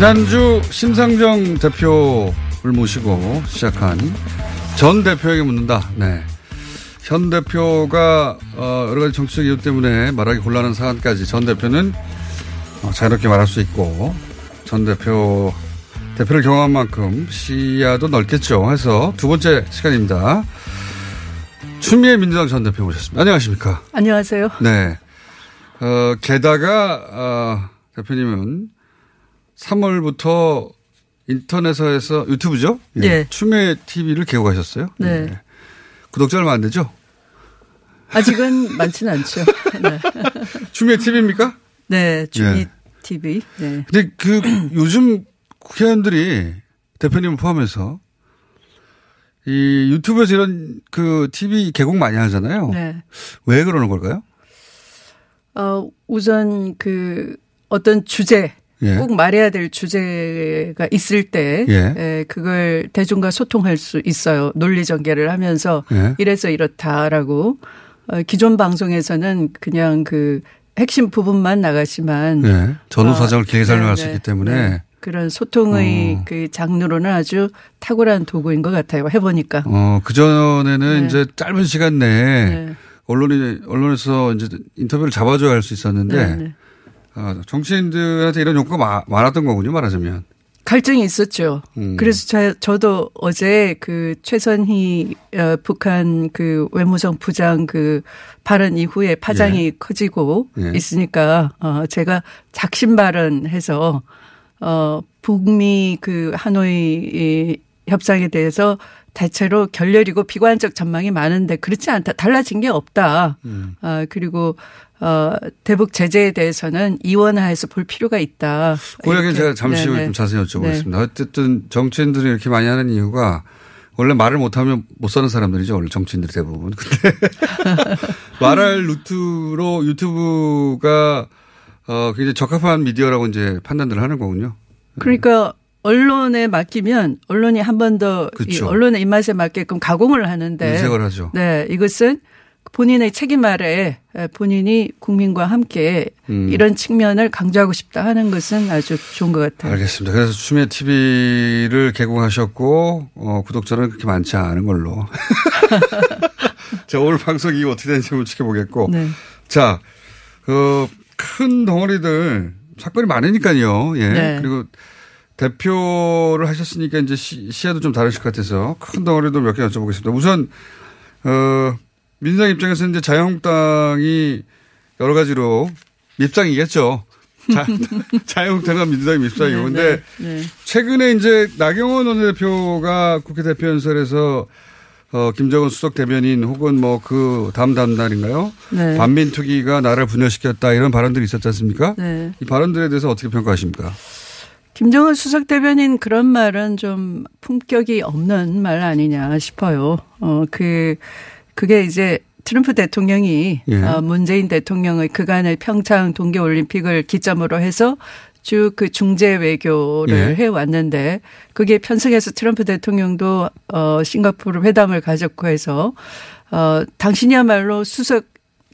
지난주 심상정 대표를 모시고 시작한 전 대표에게 묻는다. 네. 현 대표가 어, 여러 가지 정치적 이유 때문에 말하기 곤란한 사안까지 전 대표는 어, 자유롭게 말할 수 있고 전 대표 대표를 경험한 만큼 시야도 넓겠죠. 해서 두 번째 시간입니다. 추미애 민주당 전 대표 모셨습니다. 안녕하십니까? 안녕하세요. 네. 어, 게다가 어, 대표님은 3월부터 인터넷에서 유튜브죠? 예. 네. 추미애 TV를 개국하셨어요? 네. 예. 구독자 얼마 안 되죠? 아직은 많지는 않죠. 네. 추미애 TV입니까? 네, 주미 예. TV. 네. 근데 그 요즘 국회의원들이 대표님 포함해서 이 유튜브에서 이런 그 TV 개국 많이 하잖아요. 네. 왜 그러는 걸까요? 어, 우선 그 어떤 주제 예. 꼭 말해야 될 주제가 있을 때 예. 에, 그걸 대중과 소통할 수 있어요. 논리 전개를 하면서 예. 이래서 이렇다라고 어, 기존 방송에서는 그냥 그 핵심 부분만 나가지만 예. 전후 어, 사정을 길게 설명할 네, 수 네, 있기 때문에 네. 그런 소통의 어. 그 장르로는 아주 탁월한 도구인 것 같아요. 해보니까. 어, 그전에는 네. 이제 짧은 시간 내에 네. 언론이, 언론에서 이제 인터뷰를 잡아줘야 할 수 있었는데, 네, 네. 아, 정치인들한테 이런 욕구가 마- 많았던 거군요, 말하자면. 갈등이 있었죠. 음. 그래서 저, 저도 어제 그 최선희 어, 북한 그 외무성 부장 그 발언 이후에 파장이 커지고 예. 있으니까 어 제가 작심 발언해서 어 북미 그 하노이 이 협상에 대해서 대체로 결렬이고 비관적 전망이 많은데 그렇지 않다. 달라진 게 없다. 음. 아 그리고 어 대북 제재에 대해서는 이원화해서 볼 필요가 있다. 그 이렇게. 제가 잠시 후에. 좀 자세히 여쭤보겠습니다. 어쨌든 정치인들이 이렇게 많이 하는 이유가 원래 말을 못하면 못 사는 사람들이죠. 원래 정치인들이 대부분. 근데 말할 루트로 유튜브가 어, 굉장히 적합한 미디어라고 이제 판단들을 하는 거군요. 그러니까 언론에 맡기면 언론이 한 번더 그렇죠. 언론의 입맛에 맞게끔 가공을 하는데 인색을 하죠. 네, 이것은 본인의 책임 아래 본인이 국민과 함께 음. 이런 측면을 강조하고 싶다 하는 것은 아주 좋은 것 같아요. 알겠습니다. 그래서 추미애 TV를 개국하셨고 어, 구독자는 그렇게 많지 않은 걸로. 자 오늘 방송 이후 어떻게 되는지 한번 지켜보겠고. 네. 자, 그 큰 덩어리들 사건이 많으니까요. 예. 네. 그리고 대표를 하셨으니까 이제 시, 시야도 좀 다르실 것 같아서 큰 덩어리도 몇 개 여쭤보겠습니다. 우선 어 민주당 입장에서 이제 자유한국당이 여러 가지로 밉상이겠죠. 자, 자유한국당과 민주당이 밉상이고. 근데 네, 네. 최근에 이제 나경원 원내대표가 국회 대표연설에서 어, 김정은 수석 대변인 혹은 뭐 그 다음 다음 날인가요? 네. 반민 투기가 나라를 분열시켰다 이런 발언들이 있었지 않습니까? 네. 이 발언들에 대해서 어떻게 평가하십니까? 김정은 수석 대변인 그런 말은 좀 품격이 없는 말 아니냐 싶어요. 어, 그, 그게 이제 트럼프 대통령이 예. 어, 문재인 대통령의 그간의 평창 동계올림픽을 기점으로 해서 쭉 그 중재 외교를 예. 해왔는데 그게 편승해서 트럼프 대통령도 어, 싱가포르 회담을 가졌고 해서 어, 당신이야말로 수석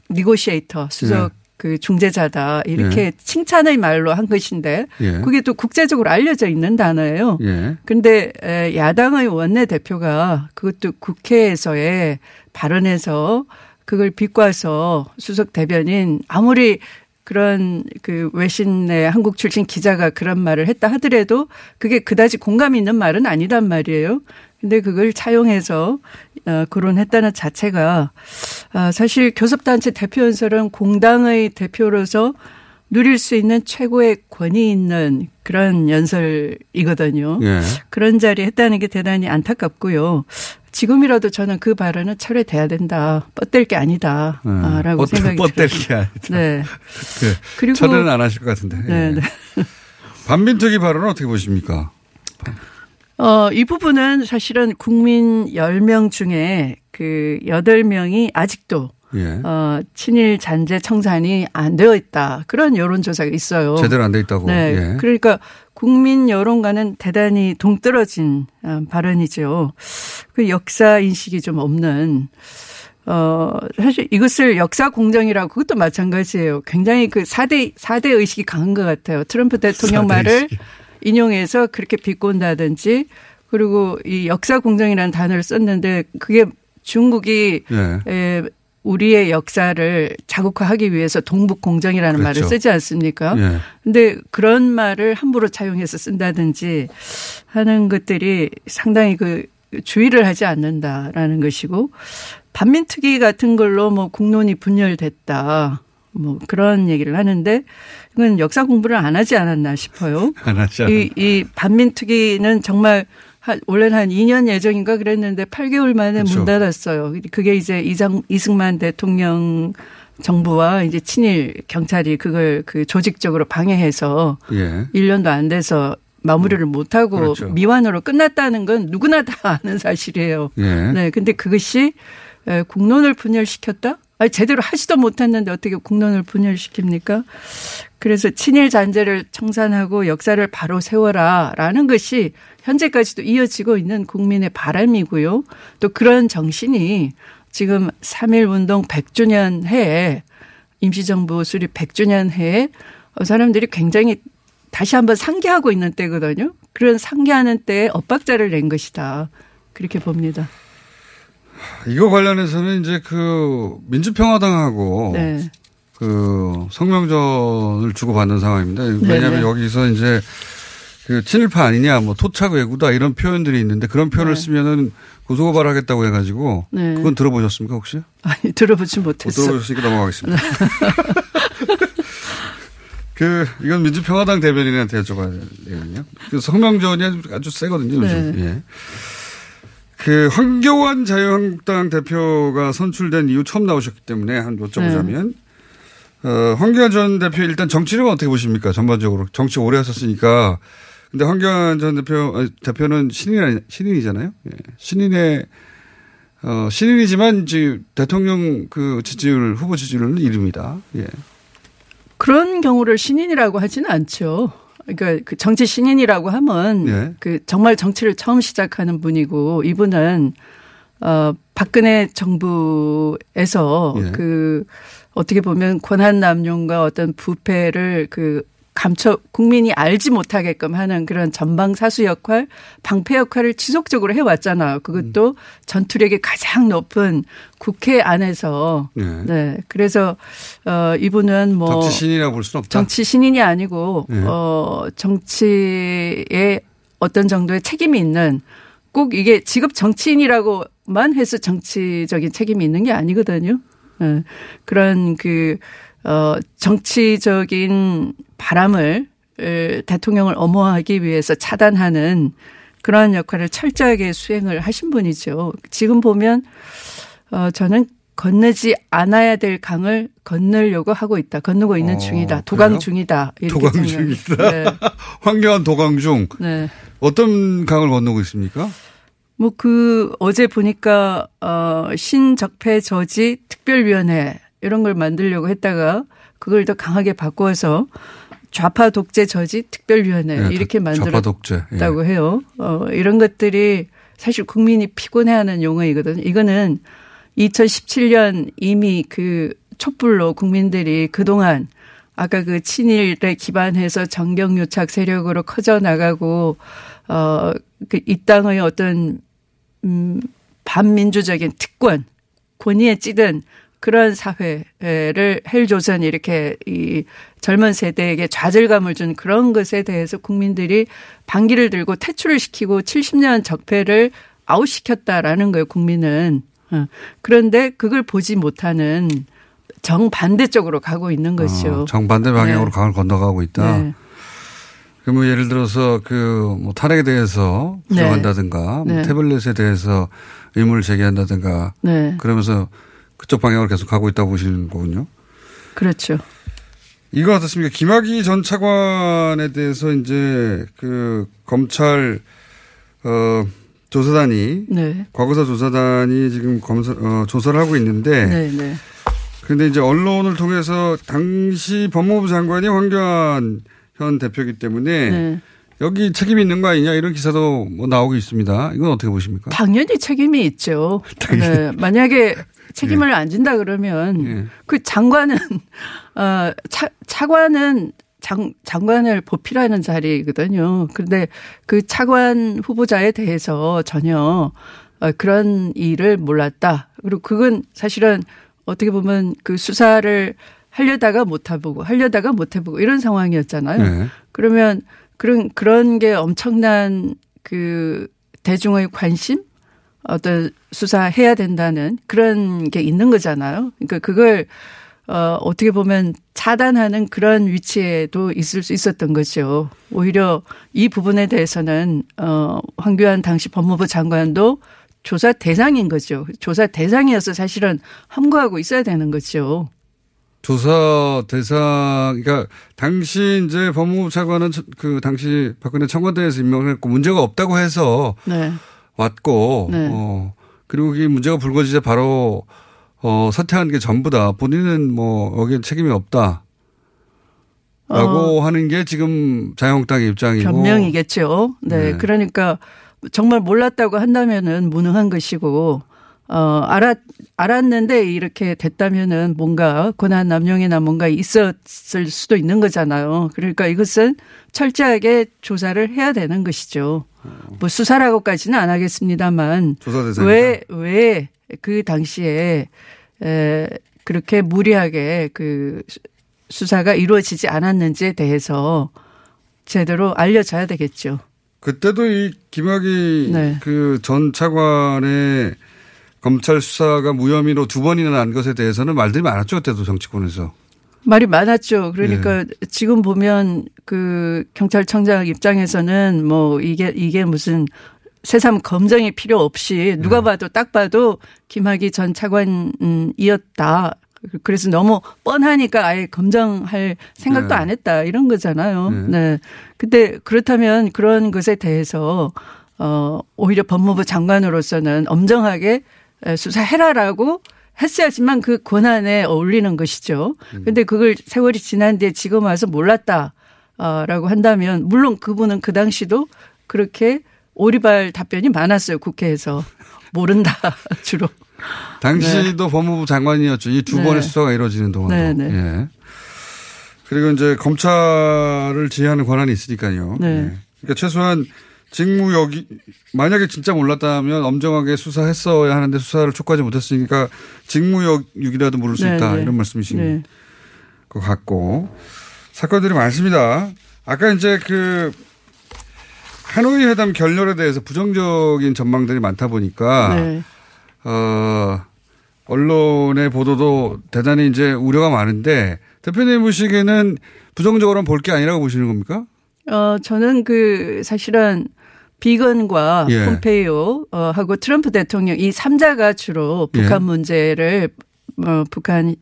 니고시에이터, 수석 예. 그 중재자다 이렇게 칭찬의 말로 한 것인데 예. 그게 또 국제적으로 알려져 있는 단어예요. 예. 근데 에, 야당의 원내 대표가 그것도 국회에서의 발언에서 그걸 비꼬아서 수석 대변인 아무리 그런 그 외신의 한국 출신 기자가 그런 말을 했다 하더라도 그게 그다지 공감 있는 말은 아니단 말이에요. 근데 그걸 차용해서 어, 거론했다는 자체가 아, 사실 교섭단체 대표 연설은 공당의 대표로서 누릴 수 있는 최고의 권위 있는 그런 연설이거든요. 예. 그런 자리에 했다는 게 대단히 안타깝고요. 지금이라도 저는 그 발언은 철회돼야 된다. 뻗댈 게 아니다. 네. 아, 라고 어떤 생각이 뻗댈 들어요. 게 아니다. 네. 그, 그리고 철회는 안 하실 것 같은데. 네, 예. 네. 반민특위 발언은 어떻게 보십니까? 어, 이 부분은 사실은 국민 10명 중에 그 8명이 아직도 예. 어, 친일 잔재 청산이 안 되어 있다. 그런 여론조사가 있어요. 제대로 안 돼 있다고. 네. 예. 그러니까 국민 여론과는 대단히 동떨어진 어, 발언이죠. 그 역사 인식이 좀 없는 어, 사실 이것을 역사 공정이라고 그것도 마찬가지예요. 굉장히 그 4대, 4대 의식이 강한 것 같아요. 트럼프 대통령 4대 말을 의식이. 인용해서 그렇게 비꼰다든지 그리고 이 역사 공정이라는 단어를 썼는데 그게 중국이 예. 에, 우리의 역사를 자국화하기 위해서 동북 공정이라는 말을 그렇죠. 쓰지 않습니까? 예. 근데 그런 말을 함부로 차용해서 쓴다든지 하는 것들이 상당히 그 주의를 하지 않는다라는 것이고 반민특위 같은 걸로 뭐 국론이 분열됐다. 뭐 그런 얘기를 하는데 이건 역사 공부를 안 하지 않았나 싶어요. 안 하지 않 이, 이 반민특위는 정말 한, 원래는 한 2년 예정인가 그랬는데 8개월 만에 그렇죠. 문 닫았어요. 그게 이제 이장, 이승만 대통령 정부와 이제 친일 경찰이 그걸 그 조직적으로 방해해서 예. 1년도 안 돼서 마무리를 못하고 그렇죠. 미완으로 끝났다는 건 누구나 다 아는 사실이에요. 예. 네. 근데 그것이 에, 국론을 분열시켰다? 아니, 제대로 하지도 못했는데 어떻게 국론을 분열시킵니까? 그래서 친일 잔재를 청산하고 역사를 바로 세워라 라는 것이 현재까지도 이어지고 있는 국민의 바람이고요. 또 그런 정신이 지금 3.1 운동 100주년 해에 임시정부 수립 100주년 해에 어, 사람들이 굉장히 다시 한번 상기하고 있는 때거든요. 그런 상기하는 때에 엇박자를 낸 것이다. 그렇게 봅니다. 이거 관련해서는 이제 그 민주평화당하고 네. 그 성명전을 주고받는 상황입니다. 왜냐하면 네네. 여기서 이제 그 친일파 아니냐, 뭐 토착 외구다 이런 표현들이 있는데 그런 표현을 네. 쓰면은 고소고발하겠다고 해가지고 네. 그건 들어보셨습니까 혹시? 아니, 들어보지 못 못했어요. 들어보셨으니까 넘어가겠습니다. 그 이건 민주평화당 대변인한테 여쭤봐야 되거든요. 그 성명전이 아주, 아주 세거든요. 요즘. 네. 예. 그 황교안 자유한국당 대표가 선출된 이후 처음 나오셨기 때문에 한 여쭤보자면 네. 어, 황교안 전 대표 일단 정치력은 어떻게 보십니까? 전반적으로 정치 오래 하셨으니까. 근데 황교안 전 대표 아니, 대표는 신인 신인이잖아요. 예. 신인의 어, 신인이지만 이제 대통령 그 지지율 후보 지지율은 이릅니다. 예. 그런 경우를 신인이라고 하지는 않죠. 그러니까 그 정치 신인이라고 하면 네. 그 정말 정치를 처음 시작하는 분이고 이분은 어 박근혜 정부에서 예. 그 어떻게 보면 권한 남용과 어떤 부패를 그 감춰 국민이 알지 못하게끔 하는 그런 전방 사수 역할, 방패 역할을 지속적으로 해왔잖아요. 그것도 전투력이 가장 높은 국회 안에서 네. 네. 그래서 어 이분은 뭐 정치 신이라고 볼 수는 없다. 정치 신인이 아니고 네. 어 정치에 어떤 정도의 책임이 있는 꼭 이게 직업 정치인이라고만 해서 정치적인 책임이 있는 게 아니거든요. 예. 그런 그, 어, 정치적인 바람을 에, 대통령을 엄호하기 위해서 차단하는 그러한 역할을 철저하게 수행을 하신 분이죠. 지금 보면, 어, 저는 건너지 않아야 될 강을 건너려고 하고 있다. 건너고 있는 어, 중이다. 도강 그래요? 중이다. 이렇게 도강. 중이다. 네. 황교안 도강 중 네. 어떤 강을 건너고 있습니까? 뭐 그 어제 보니까 어 신적폐 저지 특별위원회 이런 걸 만들려고 했다가 그걸 더 강하게 바꿔서 좌파 독재 저지 특별위원회 예, 이렇게 만들었다고. 예. 해요. 어 이런 것들이 사실 국민이 피곤해하는 용어이거든요. 이거는 2017년 이미 그 촛불로 국민들이 그동안 아까 그 친일에 기반해서 정경유착 세력으로 커져 나가고 어그이 땅의 어떤 음 반민주적인 특권 권위에 찌든 그런 사회를 헬조선 이렇게 이 젊은 세대에게 좌절감을 준 그런 것에 대해서 국민들이 반기를 들고 퇴출을 시키고 70년 적폐를 아웃시켰다라는 거예요, 국민은. 어. 그런데 그걸 보지 못하는 정반대 쪽으로 가고 있는 것이죠. 어, 정반대 방향으로 네. 강을 건너가고 있다. 네. 그러면 예를 들어서 그뭐 탄핵에 대해서 네. 부정한다든가 뭐 네. 태블릿에 대해서 의문을 제기한다든가 네. 그러면서 그쪽 방향으로 계속 가고 있다고 보시는 거군요. 그렇죠. 이거 어떻습니까? 김학의 전 차관에 대해서 이제 그 검찰 어 조사단이 네. 과거사 조사단이 지금 검사 어 조사를 하고 있는데 네, 네. 그런데 이제 언론을 통해서 당시 법무부 장관이 황교안 현 대표이기 때문에 네. 여기 책임이 있는 거 아니냐 이런 기사도 뭐 나오고 있습니다. 이건 어떻게 보십니까? 당연히 책임이 있죠. 네. 만약에 책임을 안 진다 그러면 예. 그 장관은 어 차, 차관은 장, 장관을 보필하는 자리거든요. 그런데 그 차관 후보자에 대해서 전혀 어, 그런 일을 몰랐다. 그리고 그건 사실은 어떻게 보면 그 수사를 하려다가 못 해보고 하려다가 못 해보고 이런 상황이었잖아요. 네. 그러면 그런 그런 게 엄청난 그 대중의 관심 어떤 수사해야 된다는 그런 게 있는 거잖아요. 그러니까 그걸 어 어떻게 보면 차단하는 그런 위치에도 있을 수 있었던 거죠. 오히려 이 부분에 대해서는 어 황교안 당시 법무부 장관도 조사 대상인 거죠. 조사 대상이어서 사실은 함구하고 있어야 되는 거죠. 조사 대상, 그러니까 당시 이제 법무부 차관은 그 당시 박근혜 청와대에서 임명을 했고 문제가 없다고 해서 네. 왔고, 네. 어, 그리고 이 문제가 불거지자 바로 어, 사퇴한 게 전부다. 본인은 뭐 여기에 책임이 없다. 라고 하는 게 지금 자유한국당의 입장이고. 어. 변명이겠죠. 네. 네. 그러니까 정말 몰랐다고 한다면은 무능한 것이고, 어, 알았, 알았는데 이렇게 됐다면은 뭔가 권한 남용이나 뭔가 있었을 수도 있는 거잖아요. 그러니까 이것은 철저하게 조사를 해야 되는 것이죠. 뭐 수사라고까지는 안 하겠습니다만. 왜, 왜 그 당시에 에, 그렇게 무리하게 그 수- 수사가 이루어지지 않았는지에 대해서 제대로 알려져야 되겠죠. 그때도 이 김학의 네. 그전 차관의 검찰 수사가 무혐의로 두 번이나 난 것에 대해서는 말들이 많았죠. 그때도 정치권에서. 말이 많았죠. 그러니까 네. 지금 보면 그 경찰청장 입장에서는 뭐 이게 이게 무슨 새삼 검증이 필요 없이 누가 네. 봐도 딱 봐도 김학의 전 차관이었다. 그래서 너무 뻔하니까 아예 검증할 생각도 네. 안 했다 이런 거잖아요. 네. 네. 근데 그렇다면 그런 것에 대해서 어 오히려 법무부 장관으로서는 엄정하게 수사해라라고 했어야지만 그 권한에 어울리는 것이죠. 근데 그걸 세월이 지난 뒤에 지금 와서 몰랐다라고 한다면 물론 그분은 그 당시도 그렇게 오리발 답변이 많았어요. 국회에서. 모른다 주로. 당시도 법무부 장관이었죠. 이두 네. 번의 수사가 이루어지는 동안도. 네, 네. 예. 그리고 이제 검찰을 지휘하는 권한이 있으니까요. 네. 예. 그러니까 최소한 직무역이 만약에 진짜 몰랐다면 엄정하게 수사했어야 하는데 수사를 촉구하지 못했으니까 직무역이라도 물을 수 네, 있다 네. 이런 말씀이신 네. 것 같고 사건들이 많습니다. 아까 이제 그 하노이 회담 결렬에 대해서 부정적인 전망들이 많다 보니까 네. 어, 언론의 보도도 대단히 이제 우려가 많은데 대표님 보시기에는 부정적으로 볼게 아니라고 보시는 겁니까? 어, 저는 그 사실은 비건과 예. 폼페이오 어, 하고 트럼프 대통령 이 3자가 주로 예. 북한 문제를 어, 북한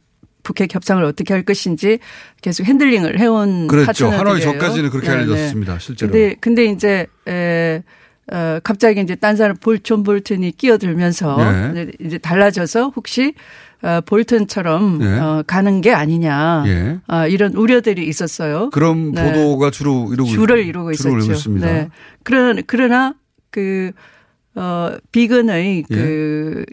북핵 협상을 어떻게 할 것인지 계속 핸들링을 해온. 파트너들이에요. 하노이 전까지는 그렇게 네, 알려졌습니다. 실제로. 근데 근데 이제 에, 어, 갑자기 이제 딴 사람 볼존 볼튼이 끼어들면서 네. 이제 달라져서 혹시 어, 볼튼처럼 네. 어, 가는 게 아니냐 예. 아, 이런 우려들이 있었어요. 그런 네. 보도가 주로 이루고 주를 있- 이루고 주로 있었죠. 있습니다. 네. 그러나 그러나 그 어, 비건의 예. 그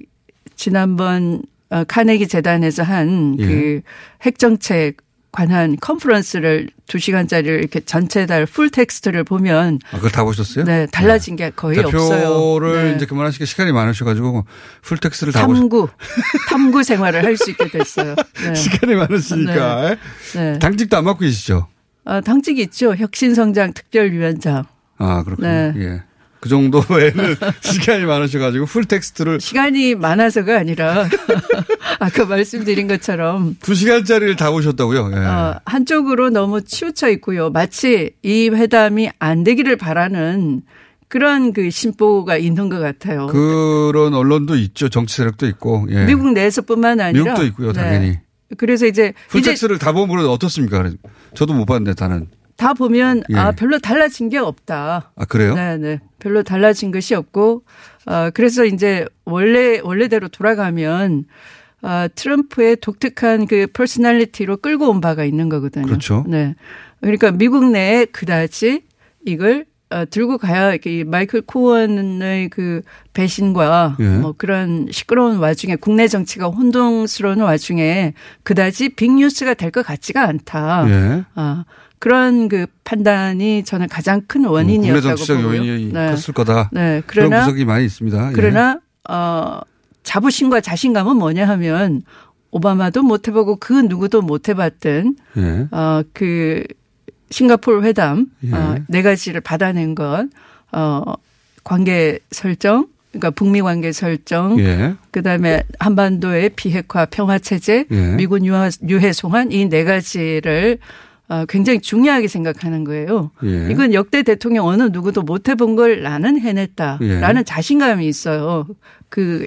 지난번 어, 카네기 재단에서 한 예. 그 핵정책 관한 컨퍼런스를 두 시간짜리를 이렇게 전체 다 full text를 보면 아, 그걸 다 보셨어요? 네 달라진 게 거의 별로 없어요. 네. 이제 그만하시기 시간이 많으셔 가지고 full text를 다 보셨 탐구 탐구 생활을 할 수 있게 됐어요. 네. 시간이 많으시니까. 네. 당직도 안 맡고 계시죠? 아, 당직이 있죠. 혁신성장 특별위원장. 아, 그렇군요. 네. 예. 그 정도에는 시간이 많으셔가지고 full text를 시간이 많아서가 아니라 아까 말씀드린 것처럼 두 시간짜리를 다 보셨다고요? 예. 어, 한쪽으로 너무 치우쳐 있고요. 마치 이 회담이 안 되기를 바라는 그런 그 심보가 있는 것 같아요. 그런 언론도 있죠. 정치 세력도 있고. 예. 미국 내에서뿐만 아니라 미국도 있고요, 네. 당연히. 그래서 이제 full 이제 text를 다 보면 어떻습니까? 저도 못 봤는데 다는. 다 보면 예. 아 별로 달라진 게 없다. 아 그래요? 네, 네. 별로 달라진 것이 없고 어 그래서 이제 원래 원래대로 돌아가면 어 트럼프의 독특한 그 personality로 끌고 온 바가 있는 거거든요. 그렇죠. 네. 그러니까 미국 내에 그다지 이걸 어, 들고 가야 이 마이클 코언의 그 배신과 예. 뭐 그런 시끄러운 와중에 국내 정치가 혼동스러운 와중에 그다지 빅뉴스가 될 것 같지가 않다. 예. 아, 그런 그 판단이 저는 가장 큰 음, 국내 원인이었다고 정치적 보고요. 요인이 네. 컸을 거다. 네. 그러나 분석이 많이 있습니다. 예. 그러나 어 자부심과 자신감은 뭐냐 하면 오바마도 못 해보고 그 누구도 못 해봤던 예. 어그 싱가포르 회담 예. 어, 네 가지를 받아낸 것 어, 관계 설정 그러니까 북미 관계 설정 예. 그다음에 한반도의 비핵화 평화 체제, 예. 미군 유화, 유해 송환 이 네 가지를 어, 굉장히 중요하게 생각하는 거예요. 예. 이건 역대 대통령 어느 누구도 못 해본 걸 나는 해냈다라는 예. 자신감이 있어요. 그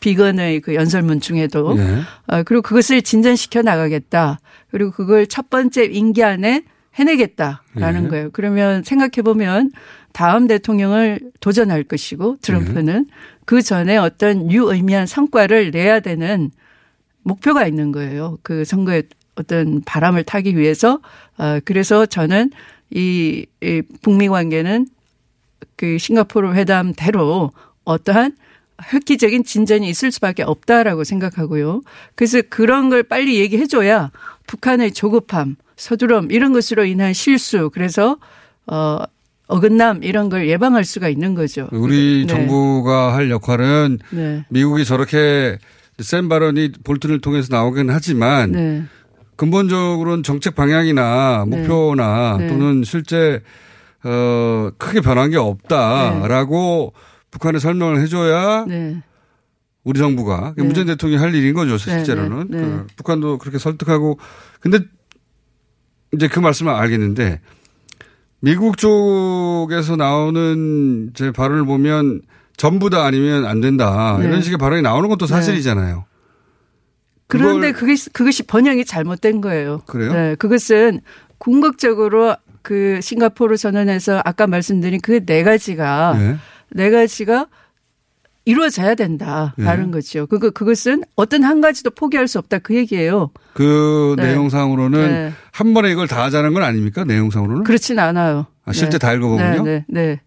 비건의 그 연설문 중에도 예. 어, 그리고 그것을 진전시켜 나가겠다. 그리고 그걸 첫 번째 임기 안에 해내겠다라는 예. 거예요. 그러면 생각해 보면 다음 대통령을 도전할 것이고 트럼프는 예. 그 전에 어떤 유의미한 성과를 내야 되는 목표가 있는 거예요. 그 선거에 어떤 바람을 타기 위해서 어 그래서 저는 이, 이 북미 관계는 그 싱가포르 회담대로 어떠한 획기적인 진전이 있을 수밖에 없다라고 생각하고요. 그래서 그런 걸 빨리 얘기해줘야 북한의 조급함, 서두름 이런 것으로 인한 실수 그래서 어 어긋남 이런 걸 예방할 수가 있는 거죠. 우리 네. 정부가 할 역할은 네. 미국이 저렇게 센 발언이 볼튼을 통해서 나오긴 하지만 네. 근본적으로는 정책 방향이나 네. 목표나 네. 또는 실제 어 크게 변한 게 없다라고 북한에 설명을 해줘야 네. 우리 정부가 네. 문재인 대통령이 할 일인 거죠 실제로는 네, 네, 네. 그 북한도 그렇게 설득하고 근데 이제 그 말씀을 알겠는데 미국 쪽에서 나오는 제 발언을 보면 전부 다 아니면 안 된다 네. 이런 식의 발언이 나오는 것도 사실이잖아요. 그런데 그게 그것이 번역이 잘못된 거예요. 그래요? 네, 그것은 궁극적으로 그 싱가포르 선언에서 아까 말씀드린 그 네 가지가 네. 네 가지가 이루어져야 된다라는 네. 거죠. 그거 그것은 어떤 한 가지도 포기할 수 없다 그 얘기예요. 그 네. 내용상으로는 네. 한 번에 이걸 다 하자는 건 아닙니까? 내용상으로는? 그렇진 않아요. 아, 실제 네. 다 읽어보면요? 네, 네, 네.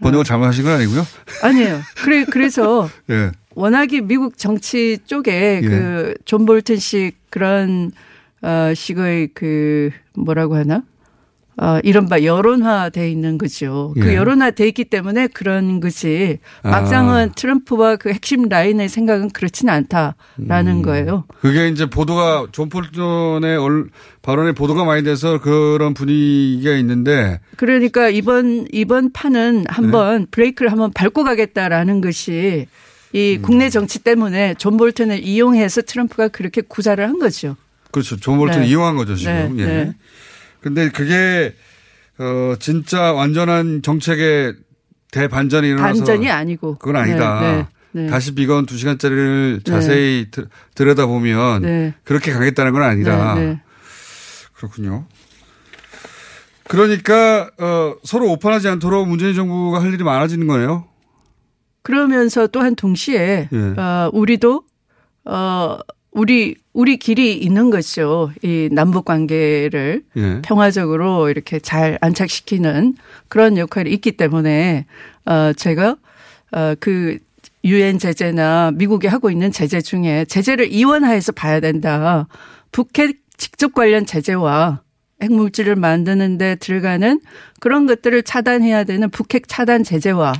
번역을 잘못하신 건 아니고요? 아니에요. 그래 그래서 예. 워낙에 미국 정치 쪽에 예. 그존 볼튼식 그런 어 식의 그 뭐라고 하나? 어 이른바 여론화 돼 있는 거죠. 그 예. 여론화 돼 있기 때문에 그런 것이 막상은 아. 트럼프와 그 핵심 라인의 생각은 그렇지는 음. 않다라는 거예요. 그게 이제 보도가 존 볼- 발언에 보도가 많이 돼서 그런 분위기가 있는데 그러니까 이번 이번 판은 네. 한번 브레이크를 한번 밟고 가겠다라는 것이 음. 이 국내 정치 때문에 존 볼튼을 이용해서 트럼프가 그렇게 구사를 한 거죠. 그렇죠. 존 볼튼 네. 이용한 거죠 지금. 네, 예. 네. 근데 그게 어 진짜 완전한 정책의 대반전이 일어나서 반전이 아니고 그건 아니다. 네, 네, 네. 다시 비건 두 시간짜리를 네. 자세히 들- 들여다보면 네. 그렇게 가겠다는 건 아니라 네, 네. 그렇군요. 그러니까 어, 서로 오판하지 않도록 문재인 정부가 할 일이 많아지는 거네요. 그러면서 또한 동시에 예. 어, 우리도 어 우리 우리 길이 있는 거죠. 이 남북 관계를 예. 평화적으로 이렇게 잘 안착시키는 그런 역할이 있기 때문에 어 제가 어그 유엔 제재나 미국이 하고 있는 제재 중에 제재를 이원화해서 봐야 된다. 북핵 직접 관련 제재와 핵물질을 만드는데 들어가는 그런 것들을 차단해야 되는 북핵 차단 제재와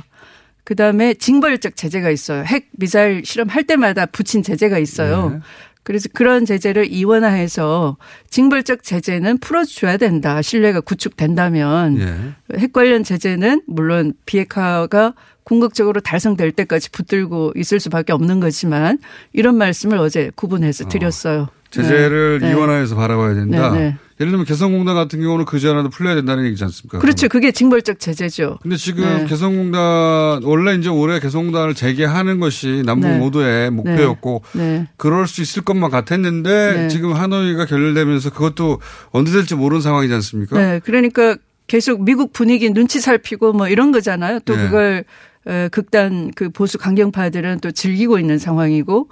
그다음에 징벌적 제재가 있어요. 핵 미사일 실험할 때마다 붙인 제재가 있어요. 네. 그래서 그런 제재를 이원화해서 징벌적 제재는 풀어줘야 된다. 신뢰가 구축된다면 예. 핵 관련 제재는 물론 비핵화가 궁극적으로 달성될 때까지 붙들고 있을 수밖에 없는 거지만 이런 말씀을 어제 구분해서 드렸어요. 제재를 네. 이원화해서 바라봐야 된다. 네, 네. 예를 들면 개성공단 같은 경우는 그 전에도 풀려야 된다는 얘기지 않습니까? 그렇죠. 그게 징벌적 제재죠. 근데 지금 네. 개성공단 원래 이제 올해 개성공단을 재개하는 것이 남북 네. 모두의 목표였고 네. 그럴 수 있을 것만 같았는데 네. 지금 하노이가 결렬되면서 그것도 언제 될지 모르는 상황이지 않습니까? 네. 그러니까 계속 미국 분위기 눈치 살피고 뭐 이런 거잖아요. 또 네. 그걸 어, 극단 그 보수 강경파들은 또 즐기고 있는 상황이고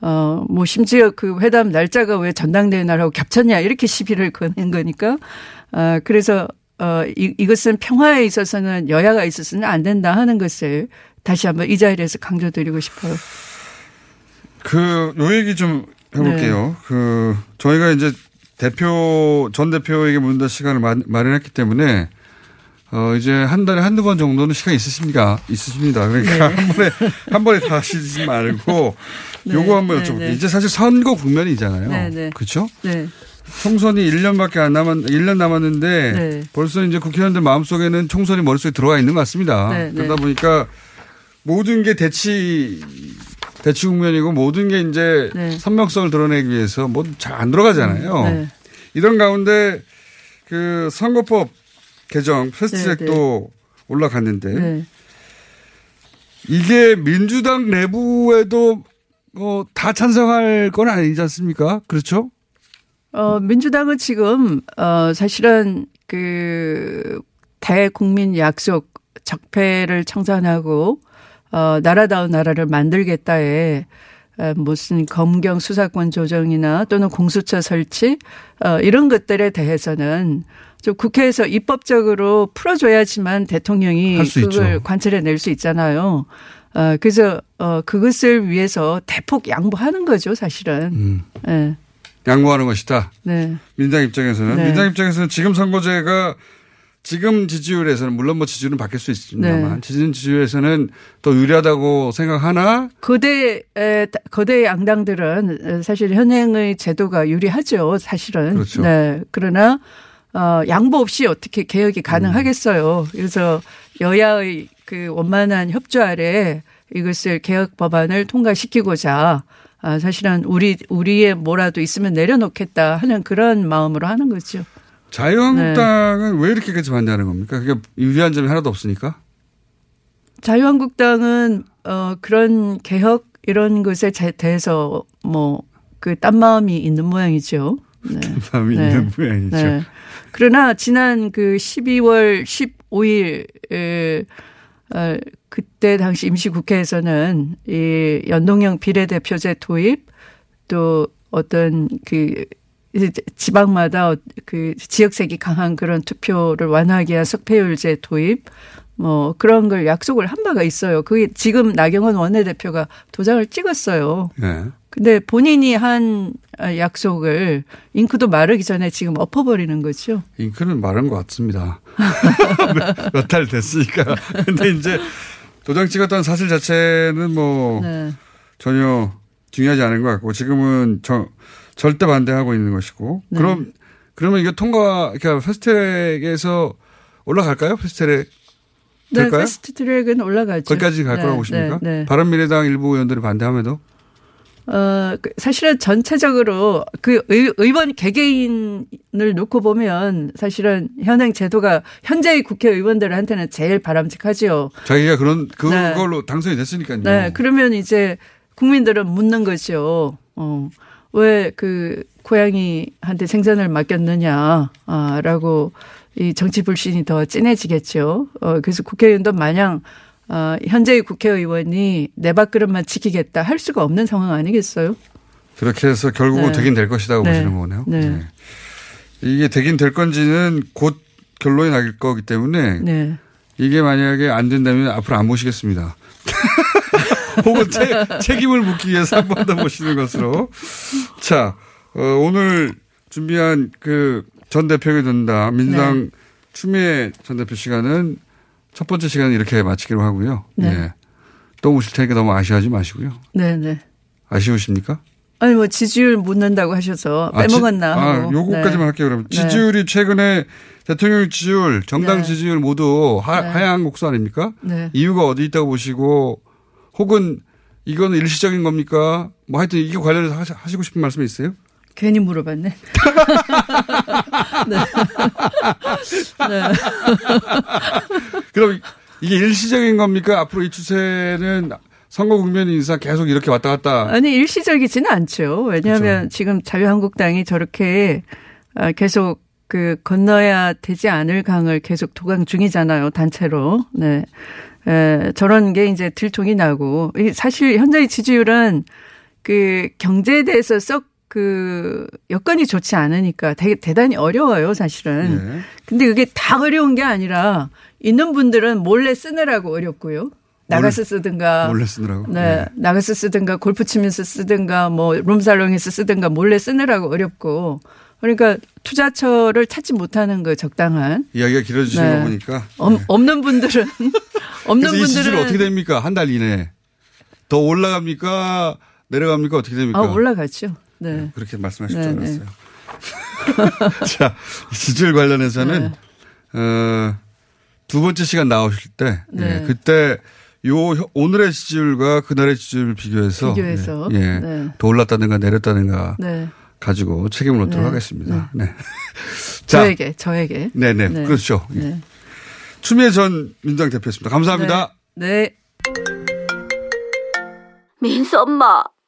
어, 뭐 심지어 그 회담 날짜가 왜 전당대회 날하고 겹쳤냐 이렇게 시비를 거는 거니까 아, 그래서 어, 이, 이것은 평화에 있어서는 여야가 있어서는 안 된다 하는 것을 다시 한번 이 자리에서 강조드리고 싶어요. 그, 요 얘기 좀 해볼게요. 네. 그, 저희가 이제 대표, 전 대표에게 묻는 시간을 마, 마련했기 때문에, 어, 이제 한 달에 한두 번 정도는 시간이 있으십니까? 있으십니다. 그러니까 네. 한 번에, 한 번에 다 하시지 말고, 요거 한번 네, 여쭤볼게요. 네. 이제 사실 선거 국면이잖아요. 네, 네. 그렇죠? 네. 총선이 1년밖에 안 남았, 1년 남았는데, 네. 벌써 이제 국회의원들 마음속에는 총선이 머릿속에 들어가 있는 것 같습니다. 네, 네. 그러다 보니까 모든 게 대치, 대치 국면이고 모든 게 이제 네. 선명성을 드러내기 위해서 뭐 잘 안 들어가잖아요. 네. 이런 가운데 그 선거법 개정 패스트트랙도 올라갔는데 네. 이게 민주당 내부에도 어, 다 찬성할 건 아니지 않습니까? 그렇죠? 어, 민주당은 지금, 어, 사실은 그 대국민 약속 적폐를 청산하고, 어, 나라다운 나라를 만들겠다에 어, 무슨 검경 수사권 조정이나 또는 공수처 설치, 어, 이런 것들에 대해서는 좀 국회에서 입법적으로 풀어줘야지만 대통령이 그걸 있죠. 관철해 낼 수 있잖아요. 어, 그래서, 어, 그것을 위해서 대폭 양보하는 거죠, 사실은. 음. 예. 양보하는 것이다. 네. 민주당 입장에서는 네. 민주당 입장에서는 지금 선거제가 지금 지지율에서는 물론 뭐 지지율은 바뀔 수 있습니다만 네. 지지율 지지율에서는 더 유리하다고 생각하나 거대 에, 거대 양당들은 사실 현행의 제도가 유리하죠, 사실은. 그렇죠. 네. 그러나 어 양보 없이 어떻게 개혁이 가능하겠어요. 그래서 여야의 그 원만한 협조 아래 이것을 개혁 법안을 통과시키고자 아, 사실은 우리 우리의 뭐라도 있으면 내려놓겠다 하는 그런 마음으로 하는 거죠. 자유한국당은 네. 왜 이렇게까지 반대하는 겁니까? 그게 유리한 점이 하나도 없으니까. 자유한국당은 어 그런 개혁 이런 것에 제- 대해서 뭐 그 딴 마음이 있는 모양이죠. 네. 마음이 네. 있는 모양이죠. 네. 그러나 지난 그 12월 15일 어, 그때 당시 임시국회에서는 이 연동형 비례대표제 도입 또 어떤 그 지방마다 그 지역색이 강한 그런 투표를 완화하기 위한 석패율제 도입 뭐 그런 걸 약속을 한 바가 있어요. 그게 지금 나경원 원내대표가 도장을 찍었어요. 네. 근데 본인이 한 약속을 잉크도 마르기 전에 지금 엎어버리는 거죠. 잉크는 마른 것 같습니다. 몇 달 됐으니까. 근데 이제 도장 찍었다는 사실 자체는 뭐 네. 전혀 중요하지 않은 것 같고 지금은 저, 절대 반대하고 있는 것이고 네. 그럼 그러면 이거 통과 그러니까 패스트트랙에서 올라갈까요? 패스트트랙 네, 될까요? 패스트 트랙은 올라가죠. 거기까지 갈 네, 거라고 보십니까? 네, 네. 바른미래당 일부 의원들이 반대함에도 어, 그 사실은 전체적으로 그 의, 의원 개개인을 놓고 보면 사실은 현행 제도가 현재의 국회의원들한테는 제일 바람직하지요. 자기가 그런 네. 그걸로 당선이 됐으니까요. 네. 그러면 이제 국민들은 묻는 거죠. 어, 왜 그 고양이한테 생선을 맡겼느냐, 아, 라고 이 정치 불신이 더 진해지겠죠. 어, 그래서 국회의원도 마냥 어, 현재의 국회의원이 내 밥그릇만 지키겠다 할 수가 없는 상황 아니겠어요? 그렇게 해서 결국은 네. 되긴 될 것이라고 네. 보시는 거네요. 네. 이게 되긴 될 건지는 곧 결론이 날 거기 때문에 네. 이게 만약에 안 된다면 앞으로 안 모시겠습니다. 혹은 책, 책임을 묻기 위해서 한번 더 모시는 것으로. 자, 어, 오늘 준비한 그 전 대표에게 듣는다. 민주당 네. 추미애 전 대표 시간은 첫 번째 시간은 이렇게 마치기로 하고요. 네. 예. 또 오실 테니까 너무 아쉬워하지 마시고요. 네네. 아쉬우십니까? 아니 뭐 지지율 묻는다고 하셔서 아, 지- 빼먹었나 아, 하고. 요거까지만 네. 할게요, 그러면. 네. 지지율이 최근에 대통령 지지율, 정당 네. 지지율 모두 하, 네. 하향 곡수 아닙니까? 네. 이유가 어디 있다고 보시고 혹은 이거는 일시적인 겁니까? 뭐 하여튼 이거 관련해서 하시- 하시고 싶은 말씀이 있어요? 괜히 물어봤네. 네. 네. 그럼 이게 일시적인 겁니까? 앞으로 이 추세는 선거 국면 인상 계속 이렇게 왔다 갔다. 아니 일시적이지는 않죠. 왜냐하면 그렇죠. 지금 자유한국당이 저렇게 아, 계속 그 건너야 되지 않을 강을 계속 도강 중이잖아요. 단체로. 네. 에, 저런 게 이제 들통이 나고 이 사실 현재의 지지율은 그 경제에 대해서 썩 그 여건이 좋지 않으니까 되게 대단히 어려워요, 사실은. 네. 근데 그게 다 어려운 게 아니라 있는 분들은 몰래 쓰느라고 어렵고요. 나가서 쓰든가. 몰래 쓰느라고. 네. 네. 나가서 쓰든가 골프 치면서 쓰든가 뭐 룸살롱에서 쓰든가 몰래 쓰느라고 어렵고. 그러니까 투자처를 찾지 못하는 거 적당한. 이야기가 길어지시는 네. 거 보니까. 없, 네. 없는 분들은 없는 분들은 어떻게 됩니까? 한 달 이내에. 더 올라갑니까? 내려갑니까? 어떻게 됩니까? 아, 올라갔죠. 네. 그렇게 말씀하실 네, 줄 네. 알았어요. 자, 이 지지율 관련해서는 어, 두 번째 시간 나오실 때 네. 예, 그때 요 혀- 오늘의 지지율과 그날의 지지율 비교해서 비교해서. 예, 예, 네. 더 올랐다든가 내렸다든가 네. 가지고 책임을 묻도록 네. 하겠습니다. 네. 자, 저에게, 저에게. 네네 네. 그렇죠. 예. 네. 추미애 전 민주당 대표였습니다. 감사합니다. 네. 민수 엄마,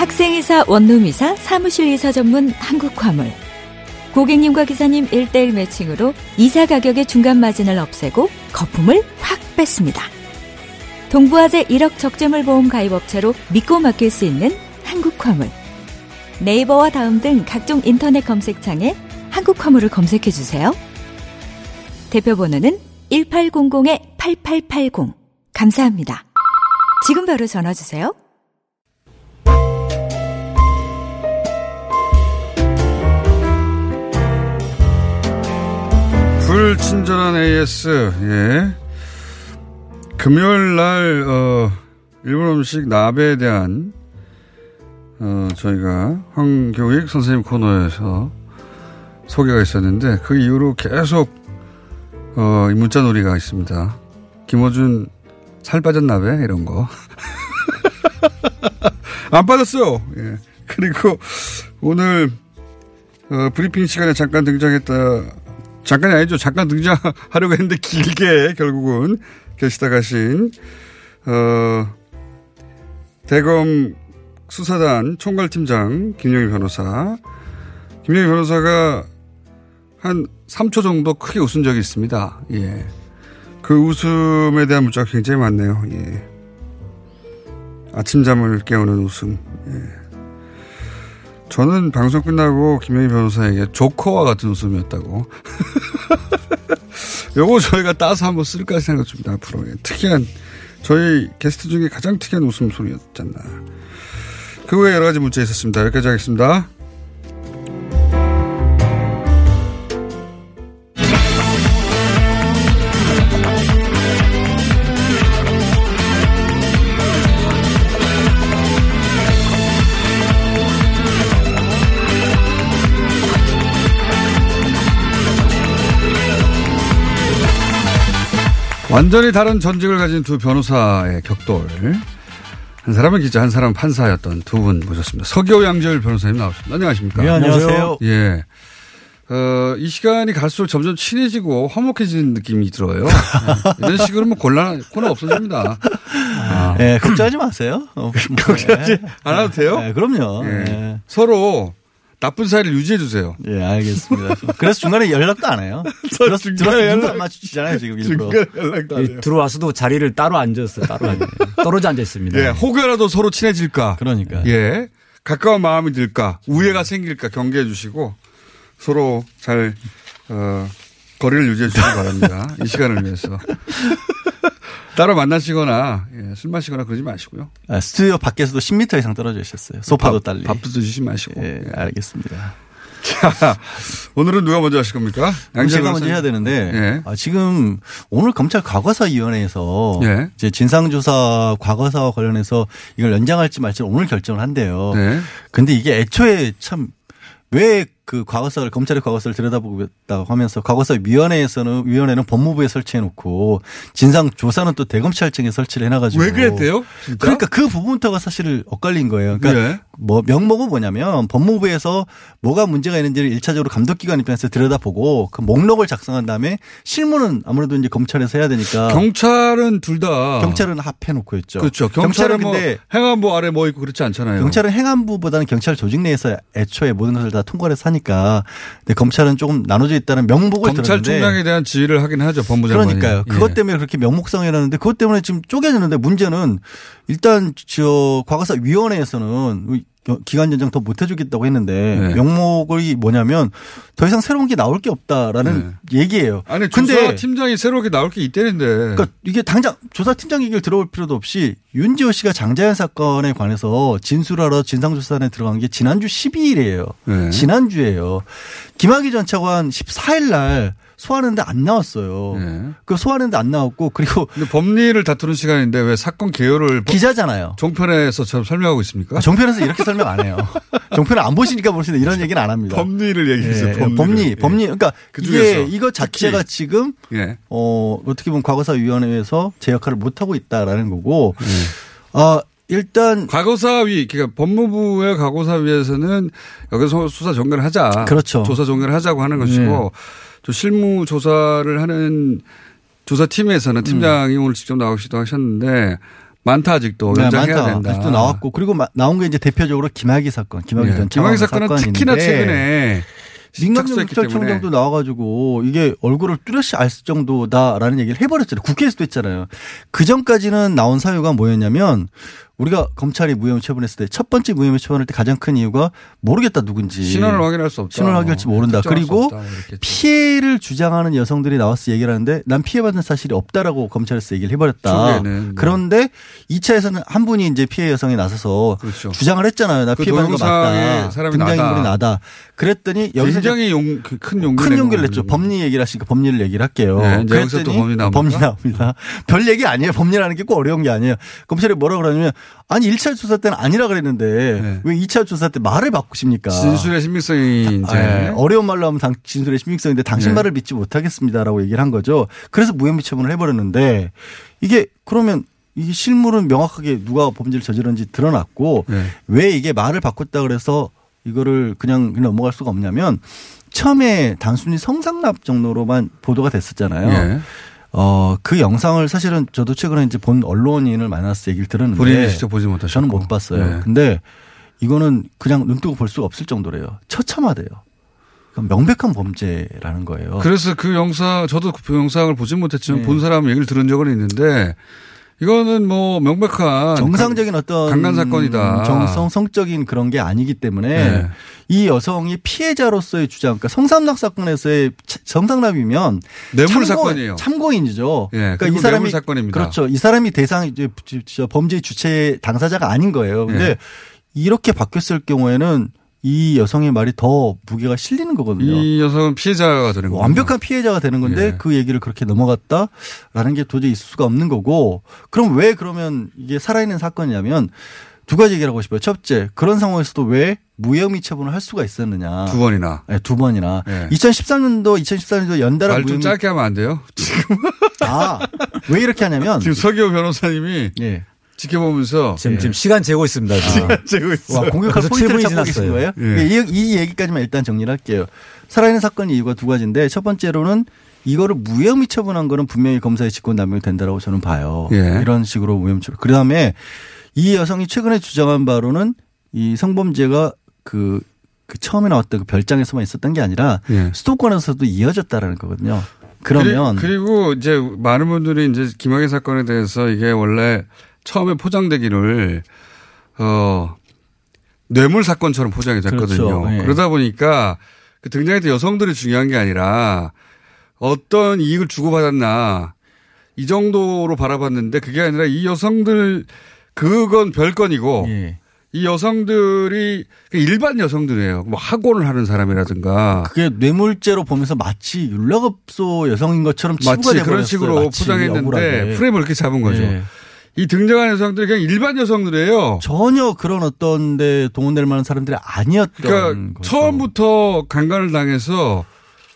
학생이사 원룸이사 사무실이사 전문 한국화물. 고객님과 기사님 1대1 매칭으로 이사 가격의 중간 마진을 없애고 거품을 확 뺐습니다. 동부화재 1억 적재물 보험 가입업체로 믿고 맡길 수 있는 한국화물. 네이버와 다음 등 각종 인터넷 검색창에 한국화물을 검색해 주세요. 대표 번호는 1800-8880. 감사합니다. 지금 바로 전화 주세요. 불친절한 AS, 예. 금요일 날, 어, 일본 음식 나베에 대한, 어, 저희가 황교익 선생님 코너에서 소개가 있었는데, 그 이후로 계속, 어, 이 문자 놀이가 있습니다. 김호준 살 빠진 나베? 이런 거. 안 빠졌어요. 예. 그리고 오늘, 어, 브리핑 시간에 잠깐 등장했다. 잠깐이 아니죠. 잠깐 등장하려고 했는데 길게 결국은 계시다 가신, 어, 대검 수사단 총괄팀장 김영희 변호사. 김영희 변호사가 한 3초 정도 크게 웃은 적이 있습니다. 예. 그 웃음에 대한 문자가 굉장히 많네요. 예. 아침잠을 깨우는 웃음. 예. 저는 방송 끝나고 김영희 변호사에게 조커와 같은 웃음이었다고. 요거 저희가 따서 한번 쓸까 생각 줍니다, 앞으로. 예, 특이한, 저희 게스트 중에 가장 특이한 웃음 소리였지 않나. 그 외에 여러 가지 문자 있었습니다. 여기까지 하겠습니다. 완전히 다른 전직을 가진 두 변호사의 격돌. 한 사람은 기자, 한 사람은 판사였던 두 분 모셨습니다. 서기호 양재열 변호사님 나오셨습니다. 안녕하십니까? 네, 안녕하세요. 예. 어, 이 시간이 갈수록 점점 친해지고 화목해지는 느낌이 들어요. 네. 이런 식으로 뭐 곤란, 코너 없어집니다. 아, 예, 걱정하지 마세요. 어, 뭐, 걱정하지 예. 않아도 돼요? 예, 그럼요. 예. 예. 서로 나쁜 사이를 유지해 주세요. 예, 알겠습니다. 그래서 중간에 연락도 안 해요. 들었, 중간에 연락- 맞추시잖아요, 지금 일부러. 연락도 안이 해요. 들어와서도 자리를 따로 앉았어요. 따로 앉아. 떨어져 앉아 있습니다. 예, 혹여라도 서로 친해질까. 그러니까. 예. 가까운 마음이 들까. 우애가 생길까 경계해 주시고 서로 잘, 어, 거리를 유지해 주시기 바랍니다. 이 시간을 위해서. 따로 만나시거나 예, 술 마시거나 그러지 마시고요. 아, 스튜디오 밖에서도 10m 이상 떨어져 있었어요. 소파도 밥- 딸리. 밥도 드시지 마시고. 예, 알겠습니다. 자, 오늘은 누가 먼저 하실 겁니까? 제가 먼저. 해야 되는데 예. 아, 지금 오늘 검찰 과거사위원회에서 예. 이제 진상조사 과거사와 관련해서 이걸 연장할지 말지 오늘 결정을 한대요. 네. 근데 이게 애초에 참왜 그 과거사를 검찰의 과거사를 들여다보겠다고 하면서 과거사 위원회에서는 위원회는 법무부에 설치해 놓고 진상 조사는 또 대검찰청에 설치를 해놔 가지고 왜 그랬대요? 진짜? 그러니까 그 부분부터가 사실 엇갈린 거예요. 그러니까 예. 뭐 명목은 뭐냐면 법무부에서 뭐가 문제가 있는지를 일차적으로 감독기관 입장에서 들여다보고 그 목록을 작성한 다음에 실무는 아무래도 이제 검찰에서 해야 되니까 경찰은 둘 다. 경찰은 합해 놓고 있죠. 그렇죠. 경찰은 경찰은 뭐 근데 행안부 아래 뭐 있고 그렇지 않잖아요. 경찰은 행안부보다는 경찰 조직 내에서 애초에 모든 것을 다 통과를 해서 하니까 근데 검찰은 조금 나눠져 있다는 명목을 들었는데 검찰 총장에 대한 지휘를 하긴 하죠. 법무장관이. 그러니까요. 예. 그것 때문에 그렇게 명목상에 해놨는데 그것 때문에 지금 쪼개졌는데 문제는 일단 저 과거사 위원회에서는 기간 연장 더 못 해주겠다고 했는데 네. 명목이 뭐냐면 더 이상 새로운 게 나올 게 없다라는 얘기예요. 네. 아니 근데 조사 팀장이 새롭게 나올 게 있다는데. 그러니까 이게 당장 조사 팀장 얘기를 들어올 필요도 없이 윤지호 씨가 장자연 사건에 관해서 진술하러 진상조사단에 들어간 게 지난주 12일이에요. 네. 지난주에요. 김학의 전 차관 14일 날 소환했는데 안 나왔어요. 네. 그 소환했는데 안 나왔고 그리고 법리를 다투는 시간인데 왜 사건 개요를 법- 기자잖아요. 종편에서처럼 설명하고 있습니까? 아, 종편에서 이렇게 설명 안 해요. 종편을 안 보시니까 모르시는데 이런 얘기는 안 합니다. 법리를 얘기했어요. 예, 법리를. 법리, 예. 법리. 그러니까 그 이게 이거 자체가 특히. 지금 예. 어 어떻게 보면 과거사위원회에서 제 역할을 못 하고 있다라는 거고. 예. 아 일단 과거사위, 그러니까 법무부의 과거사위에서는 여기서 수사 종결을 하자. 그렇죠. 조사 종결을 하자고 하는 것이고, 또 실무 조사를 하는 조사팀에서는 팀장이 오늘 직접 나오시기도 하셨는데, 많다 아직도 네, 연장해야 많다. 된다. 아직도 나왔고 그리고 마- 나온 게 이제 대표적으로 김학의 사건, 김학의 예, 전 김학의 사건은 특히나 사건인데 최근에 민감정. 경찰청장도 나와가지고 이게 얼굴을 뚜렷이 알 정도다라는 얘기를 해버렸잖아요. 국회에서도 했잖아요. 그 전까지는 나온 사유가 뭐였냐면 우리가 검찰이 무혐의 처분했을 때 첫 번째 무혐의 처분할 때 가장 큰 이유가 모르겠다 누군지 신원을 확인할 수 없다. 신원을 확인할지 모른다. 특정할 수 그리고 없다. 뭐. 피해를 주장하는 여성들이 나와서 얘기를 하는데 난 피해받은 사실이 없다라고 검찰에서 얘기를 해버렸다. 뭐. 그런데 2차에서는 한 분이 이제 피해 여성이 나서서 그렇죠. 주장을 했잖아요. 나 그 피해받은 거 맞다. 등장인물이 나다. 나다. 그랬더니 여기서 굉장히 용, 그큰 용기 큰 용기를 냈죠. 거거든요. 법리 얘기를 하시니까 법리를 얘기를 할게요. 네, 여기서 또 법리 나옵니까? 법리 나옵니다. 별 얘기 아니에요. 법리라는 게 꼭 어려운 게 아니에요. 검찰이 뭐라 그러냐면 아니 1차 조사 때는 아니라 그랬는데 네. 왜 2차 조사 때 말을 바꾸십니까? 진술의 신빙성이 이제 아, 예. 어려운 말로 하면 당, 진술의 신빙성인데 당신 네. 말을 믿지 못하겠습니다라고 얘기를 한 거죠. 그래서 무혐의 처분을 해버렸는데 이게 그러면 이게 실물은 명확하게 누가 범죄를 저질렀는지 드러났고 네. 왜 이게 말을 바꿨다 그래서 이거를 그냥 넘어갈 수가 없냐면 처음에 단순히 성상납 정도로만 보도가 됐었잖아요. 예. 어, 그 영상을 사실은 저도 최근에 이제 본 언론인을 만나서 얘기를 들었는데 본인이 직접 보지 못하셨고. 저는 못 봤어요. 네. 근데 이거는 그냥 눈 뜨고 볼 수가 없을 정도래요. 처참하대요. 명백한 범죄라는 거예요. 그래서 그 영상 저도 그 영상을 보진 못했지만 네. 본 사람 얘기를 들은 적은 있는데 이거는 뭐 명백한 정상적인 어떤 강간 사건이다. 정성 성적인 그런 게 아니기 때문에 네. 이 여성이 피해자로서의 주장, 그러니까 성삼납 사건에서의 차- 성상납이면 뇌물 사건이에요. 참고인이죠. 예, 그러니까 이 사람이 뇌물 사건입니다. 그렇죠. 이 사람이 대상 이제 범죄 주체 당사자가 아닌 거예요. 근데 예. 이렇게 바뀌었을 경우에는 이 여성의 말이 더 무게가 실리는 거거든요. 이 여성은 피해자가 되는 거예요. 완벽한 피해자가 되는 건데 예. 그 얘기를 그렇게 넘어갔다라는 게 도저히 있을 수가 없는 거고 그럼 왜 그러면 이게 살아있는 사건이냐면 두 가지 얘기를 하고 싶어요. 첫째, 그런 상황에서도 왜 무혐의 처분을 할 수가 있었느냐. 두 번이나. 네, 두 번이나. 예. 2013년도, 2014년도 연달아 말좀 무혐의. 짧게 하면 안 돼요? 아, 왜 이렇게 하냐면. 지금 서기호 변호사님이 예. 지켜보면서 지금, 지금 시간 재고 있습니다. 지금. 재고 있어요. 와, 포인트를 7분이 찾고 계신 지났어요. 거예요? 예. 이, 이 얘기까지만 일단 정리를 할게요. 살아있는 사건 이유가 두 가지인데 첫 번째로는 이거를 무혐의 처분한 거는 분명히 검사의 직권 남용이 된다라고 저는 봐요. 예. 이런 식으로 무혐의 처분. 그 다음에 이 여성이 최근에 주장한 바로는 이 성범죄가 그 그 처음에 나왔던 그 별장에서만 있었던 게 아니라 예. 수도권에서도 이어졌다라는 거거든요. 그러면 그리, 고 이제 많은 분들이 이제 김학의 사건에 대해서 이게 원래 처음에 포장되기를 어 뇌물 사건처럼 포장이 됐거든요. 그렇죠. 예. 그러다 보니까 그 등장했던 여성들이 중요한 게 아니라 어떤 이익을 주고받았나 이 정도로 바라봤는데 그게 아니라 이 여성들 그건 별건이고 예. 이 여성들이 그 일반 여성들이에요. 뭐 학원을 하는 사람이라든가 그게 뇌물죄로 보면서 마치 윤락업소 여성인 것처럼 마치. 그런 식으로 마치 포장했는데 억울하게. 프레임을 그렇게 잡은 거죠. 예. 이 등장하는 여성들이 그냥 일반 여성들이에요. 전혀 그런 어떤 데 동원될 만한 사람들이 아니었던 그러니까 거죠. 처음부터 강간을 당해서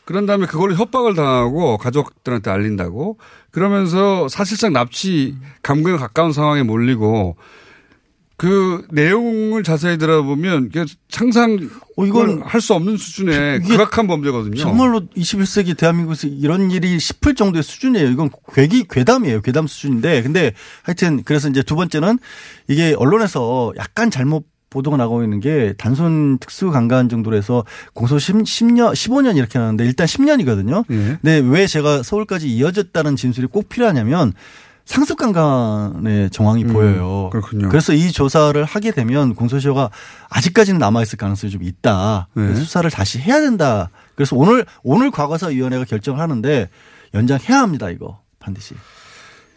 그런 다음에 그걸로 협박을 당하고 가족들한테 알린다고 그러면서 사실상 납치 감금에 가까운 상황에 몰리고 그 내용을 자세히 들어보면 이게 상상 어, 이건 할 수 없는 수준의 이게 극악한 범죄거든요. 정말로 21세기 대한민국에서 이런 일이 싶을 정도의 수준이에요. 이건 괴기 괴담이에요. 괴담 수준인데 근데 하여튼 그래서 이제 두 번째는 이게 언론에서 약간 잘못 보도가 나가고 있는 게 단순 특수 강간 정도로 해서 공소 10, 10년 15년 이렇게 나왔는데 일단 10년이거든요. 예. 근데 왜 제가 서울까지 이어졌다는 진술이 꼭 필요하냐면 상습 강간의 정황이 보여요. 음, 그렇군요. 그래서 이 조사를 하게 되면 공소시효가 아직까지는 남아 있을 가능성이 좀 있다. 네. 수사를 다시 해야 된다. 그래서 오늘 오늘 과거사 위원회가 결정을 하는데 연장해야 합니다. 이거 반드시.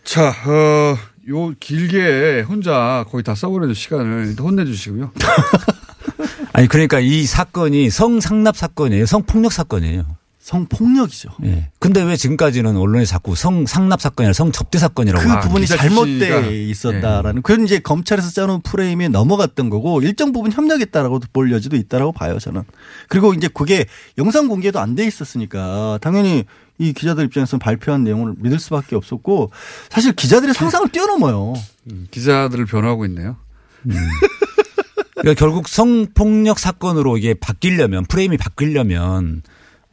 자, 어, 요 길게 혼자 거의 다 써버려줄 시간을 혼내주시고요. 아니 그러니까 이 사건이 성상납 사건이에요. 성폭력 사건이에요. 성폭력이죠. 예. 근데 왜 지금까지는 언론이 자꾸 성 상납 사건이 아니라 성접대 사건이라고 그막 부분이 기자 잘못돼 출신이니까. 있었다라는 그건 이제 검찰에서 짜놓은 프레임에 넘어갔던 거고 일정 부분 협력했다라고 볼 여지도 있다라고 봐요 저는. 그리고 이제 그게 영상 공개도 안 돼 있었으니까 당연히 이 기자들 입장에서는 발표한 내용을 믿을 수밖에 없었고 사실 기자들의 상상을 뛰어넘어요. 음, 기자들을 변호하고 있네요. 그러니까 결국 성폭력 사건으로 이게 바뀌려면 프레임이 바뀌려면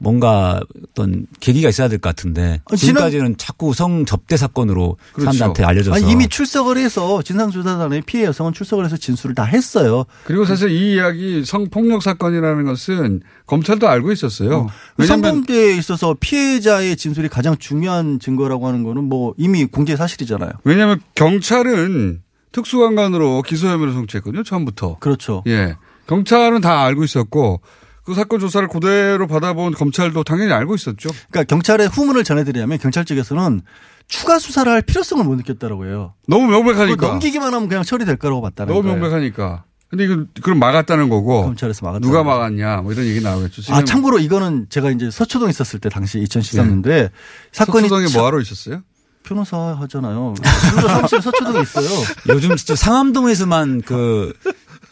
뭔가 어떤 계기가 있어야 될 것 같은데 아, 지난- 지금까지는 자꾸 성접대 사건으로 그렇죠. 사람들한테 알려져서 아니, 이미 출석을 해서 진상조사단의 피해 여성은 출석을 해서 진술을 다 했어요. 그리고 사실 이 이야기 성폭력 사건이라는 것은 검찰도 알고 있었어요. 왜냐하면 성범죄에 있어서 피해자의 진술이 가장 중요한 증거라고 하는 거는 뭐 이미 공개 사실이잖아요. 왜냐하면 경찰은 특수강간으로 기소 혐의를 성취했거든요. 처음부터. 그렇죠. 예. 경찰은 다 알고 있었고 그 사건 조사를 그대로 받아본 검찰도 당연히 알고 있었죠. 그러니까 경찰에 후문을 전해드리자면 경찰 측에서는 추가 수사를 할 필요성을 못 느꼈다라고 해요. 너무 명백하니까. 넘기기만 하면 그냥 처리될 거라고 봤다는 너무 거예요. 명백하니까. 근데 이거 그럼 막았다는 거고 검찰에서 막았다. 누가 막았냐 뭐 이런 얘기 나오겠죠. 아 참고로 이거는 제가 이제 서초동 있었을 때 당시 2013년도에 사건이 서초동에 참- 뭐 하러 있었어요? 변호사 하잖아요. 변호사 사무실 서초동에 있어요. 요즘 진짜 상암동에서만 그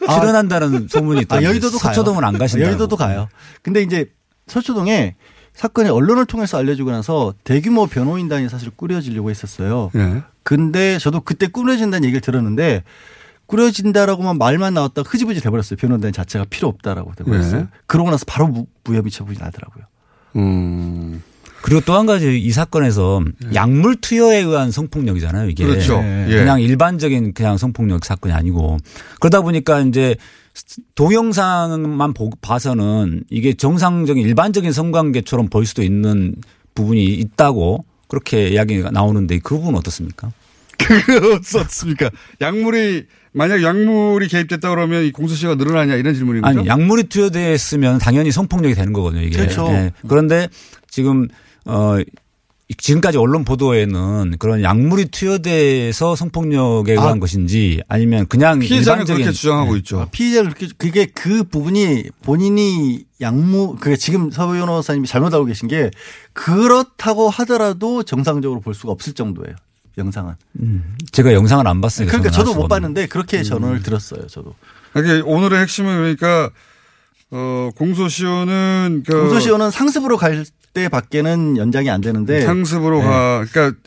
아. 출연한다는 소문이 있다. 아, 여의도도 가요. 서초동은 안 가신다. 여의도도 가요. 근데 이제 서초동에 사건이 언론을 통해서 알려지고 나서 대규모 변호인단이 사실 꾸려지려고 했었어요. 예. 근데 저도 그때 꾸려진다는 얘기를 들었는데 꾸려진다라고만 말만 나왔다 흐지부지 돼버렸어요. 변호인단 자체가 필요 없다라고 돼버렸어요. 네. 그러고 나서 바로 무, 무혐의 처분이 나더라고요. 음. 그리고 또 한 가지 이 사건에서 약물 투여에 의한 성폭력이잖아요. 이게 그렇죠. 네. 예. 그냥 일반적인 그냥 성폭력 사건이 아니고 그러다 보니까 이제 동영상만 보- 봐서는 이게 정상적인 일반적인 성관계처럼 보일 수도 있는 부분이 있다고 그렇게 이야기가 나오는데 그 부분은 어떻습니까? 그거 어떻습니까? 약물이 만약 약물이 개입됐다 그러면 이 공소시효가 늘어나냐 이런 질문인 거죠? 아니 약물이 투여됐으면 당연히 성폭력이 되는 거거든요. 이게. 그렇죠. 예. 그런데 지금 어 지금까지 언론 보도에는 그런 약물이 투여돼서 성폭력에 의한 아. 것인지 아니면 그냥 피해자는 일반적인 그렇게 주장하고 예. 있죠. 피해자가 그렇게 그게 그 부분이 본인이 양무 그게 지금 서 변호사님이 잘못 알고 계신 게 그렇다고 하더라도 정상적으로 볼 수가 없을 정도예요. 영상은. 음, 제가 영상을 안 봤으니까 그러니까 저도 못. 봤는데 그렇게 전언을 들었어요. 저도. 이게 오늘의 핵심은 그러니까 어 공소시효는 그 공소시효는 상습으로 갈 때밖에는 연장이 안 되는데 상습으로 네. 가 그러니까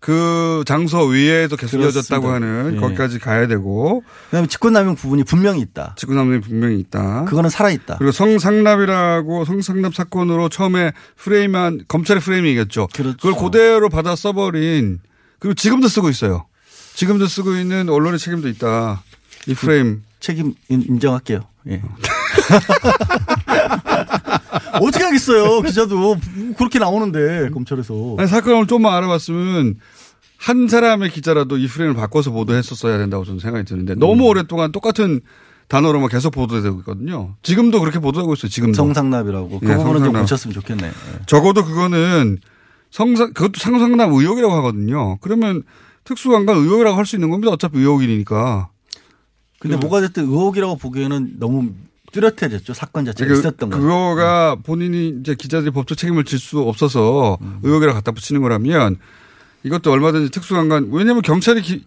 그 장소 위에도 계속 그렇습니다. 이어졌다고 하는 예. 거기까지 가야 되고 그다음에 직권남용 부분이 분명히 있다. 직권남용이 분명히 있다. 그거는 살아 있다. 그리고 성상납이라고 성상납 사건으로 처음에 프레임한 검찰의 프레임이겠죠. 그렇죠. 그걸 그대로 받아 써버린 그리고 지금도 쓰고 있어요. 지금도 쓰고 있는 언론의 책임도 있다. 이 프레임. 책임 인- 인정할게요. 예. 어떻게 하겠어요. 기자도 그렇게 나오는데 검찰에서. 아니, 사건을 좀만 알아봤으면 한 사람의 기자라도 이 프레임을 바꿔서 보도했었어야 된다고 저는 생각이 드는데 너무 오랫동안 똑같은 단어로만 계속 보도되고 있거든요. 지금도 그렇게 보도하고 있어요. 지금도. 성상납이라고. 그 네, 부분은 좀 성상납. 고쳤으면 좋겠네. 예. 적어도 그거는 성상 그것도 상상남 의혹이라고 하거든요. 그러면 특수관관 의혹이라고 할 수 있는 겁니다. 어차피 의혹이니까. 근데 뭐가 됐든 의혹이라고 보기에는 너무 뚜렷해졌죠. 사건 자체가 그, 있었던 거. 그거가 본인이 이제 기자들이 법적 책임을 질 수 없어서 의혹이라고 갖다 붙이는 거라면 이것도 얼마든지 특수관관 왜냐하면 경찰이 기,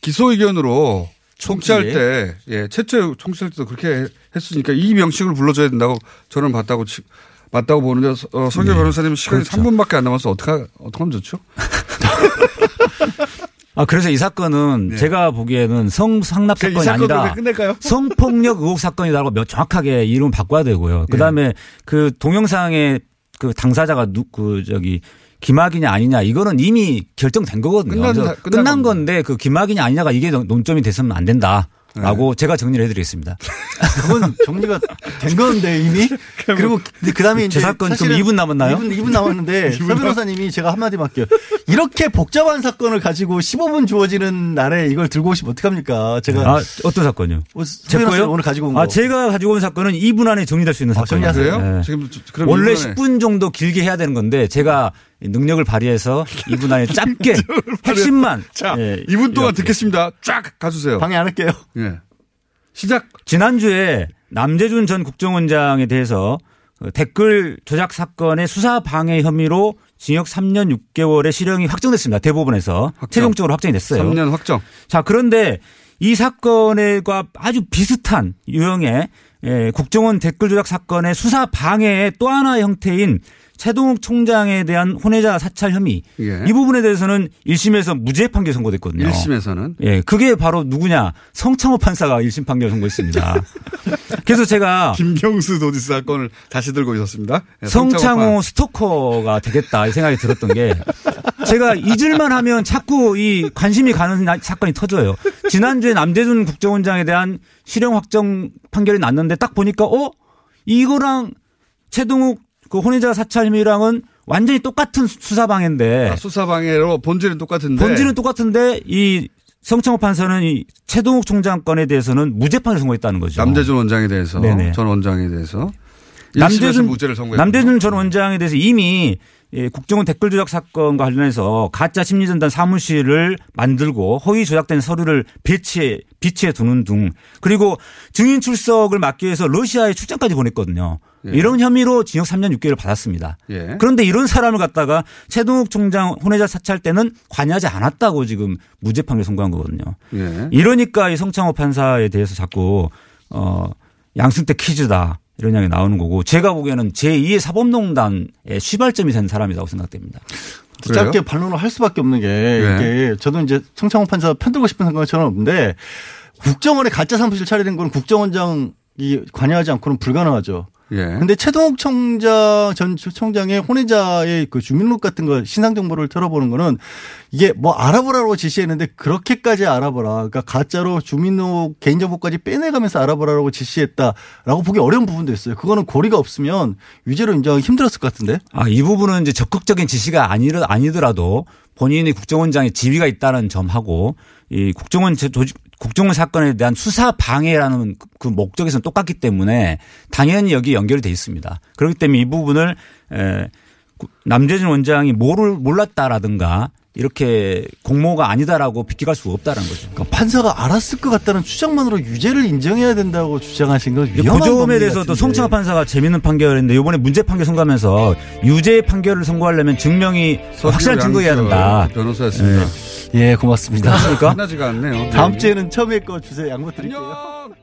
기소 의견으로 초기에. 때 예, 최초에 청취할 때도 그렇게 했으니까 이 명칭을 불러줘야 된다고 저는 봤다고 치- 맞다고 보는데 어, 성교 네. 변호사님 시간이 그렇죠. 3분밖에 안 남아서 어떻게 어떻게 하면 좋죠? 아, 그래서 이 사건은 제가 보기에는 성상납 네. 이 사건이 아니라? 성폭력 의혹 사건이라고 몇- 정확하게 이름 바꿔야 되고요. 그 다음에 그 동영상의 그 당사자가 누, 그 저기 김학이냐 아니냐 이거는 이미 결정된 거거든요. 끝난 끝난. 건데 그 김학이냐 아니냐가 이게 논점이 됐으면 안 된다 라고 네. 제가 정리를 해드리겠습니다. 그건 정리가 된 건데 이미. 그리고 그 다음에 이제 제 사건 좀 사실은 2분 남았나요? 2분, 2분 남았는데 서 변호사님이 제가 한마디 할게요. 이렇게 복잡한 사건을 가지고 15분 주어지는 날에 이걸 들고 오시면 어떡합니까? 제가 아, 어떤 사건요? 어, 제 거요? 오늘 가지고 온 거. 아, 제가 가지고 온 사건은 2분 안에 정리될 수 있는 아, 사건이에요. 정리하세요? 네. 지금 그럼 원래 이번에 10분 정도 길게 해야 되는 건데 제가 능력을 발휘해서 2분 안에 짧게 핵심만 자, 예, 2분 동안 이렇게. 듣겠습니다. 쫙 가주세요. 방해 안 할게요. 예. 시작. 지난주에 남재준 전 국정원장에 대해서 그 댓글 조작 사건의 수사 방해 혐의로 징역 3년 6개월의 실형이 확정됐습니다. 대법원에서 확정. 최종적으로 확정이 됐어요. 3년 확정. 자, 그런데 이 사건과 아주 비슷한 유형의 예, 국정원 댓글 조작 사건의 수사 방해의 또 하나의 형태인 최동욱 총장에 대한 혼외자 사찰 혐의 예. 이 부분에 대해서는 1심에서 무죄 판결 선고됐거든요. 1심에서는 예, 그게 바로 누구냐? 성창호 판사가 1심 판결 선고했습니다. 그래서 제가 김경수 도지사 사건을 다시 들고 있었습니다. 예, 성창호 스토커가 되겠다 이 생각이 들었던 게 제가 잊을만 하면 자꾸 이 관심이 가는 나- 사건이 터져요. 지난주에 남재준 국정원장에 대한 실형 확정 판결이 났는데 딱 보니까 어 이거랑 최동욱 그 혼외자 사찰 혐의랑은 완전히 똑같은 수사 방해인데 아, 수사 방해로 본질은 똑같은데 본질은 똑같은데 이 성창호 판사는 이 최동욱 총장 건에 대해서는 무죄 판을 선고했다는 거죠. 남재준 원장에 대해서 네네. 전 원장에 대해서 남재준 무죄를 선고했고 남재준 전 원장에 대해서 이미 예, 국정원 댓글 조작 사건과 관련해서 가짜 심리전단 사무실을 만들고 허위 조작된 서류를 배치해 비치해 두는 등 그리고 증인 출석을 막기 위해서 러시아에 출장까지 보냈거든요. 예. 이런 혐의로 징역 3년 6개월을 받았습니다. 예. 그런데 이런 사람을 갖다가 최동욱 총장 혼외자 사찰 때는 관여하지 않았다고 지금 무죄 판결 선고한 거거든요. 예. 이러니까 이 성창호 판사에 대해서 자꾸 어 양승태 퀴즈다 이런 이야기 나오는 거고 제가 보기에는 제2의 사법농단의 시발점이 된 사람이라고 생각됩니다. 그래요? 짧게 반론을 할 수밖에 없는 게 네. 이게 저도 이제 성창호 판사 편들고 싶은 생각은 저는 없는데 국정원에 가짜 사무실 차리는 건 국정원장 이 관여하지 않고는 불가능하죠. 예. 근데 최동욱 총장 전 총장의 혼외자의 그 주민록 같은 거 신상 정보를 털어보는 거는 이게 뭐 알아보라고 지시했는데 그렇게까지 알아보라. 그러니까 가짜로 주민록 개인정보까지 빼내가면서 알아보라고 지시했다라고 보기 어려운 부분도 있어요. 그거는 고리가 없으면 유죄로 인정하기 힘들었을 것 같은데. 아, 이 부분은 이제 적극적인 지시가 아니더라도 본인이 국정원장의 지위가 있다는 점하고 이 국정원 제- 조직, 국정원 사건에 대한 수사 방해라는 그- 그 목적에서는 똑같기 때문에 당연히 여기 연결이 돼 있습니다. 그렇기 때문에 이 부분을 남재준 원장이 뭐를 몰랐다라든가 이렇게 공모가 아니다라고 비껴갈 수가 없다는 거죠. 그러니까 판사가 알았을 것 같다는 추정만으로 유죄를 인정해야 된다고 주장하신 건그 위험한 점에 범죄 대해서도. 송창호 판사가 재밌는 판결했는데 이번에 문제 판결 선고하면서 유죄 판결을 선고하려면 증명이 확실한 증거여야 된다. 변호사였습니다. 예, 고맙습니다. 끝나지가 않네요. 다음 주에는 처음에 거 주세요. 양보 드릴게요. 안녕.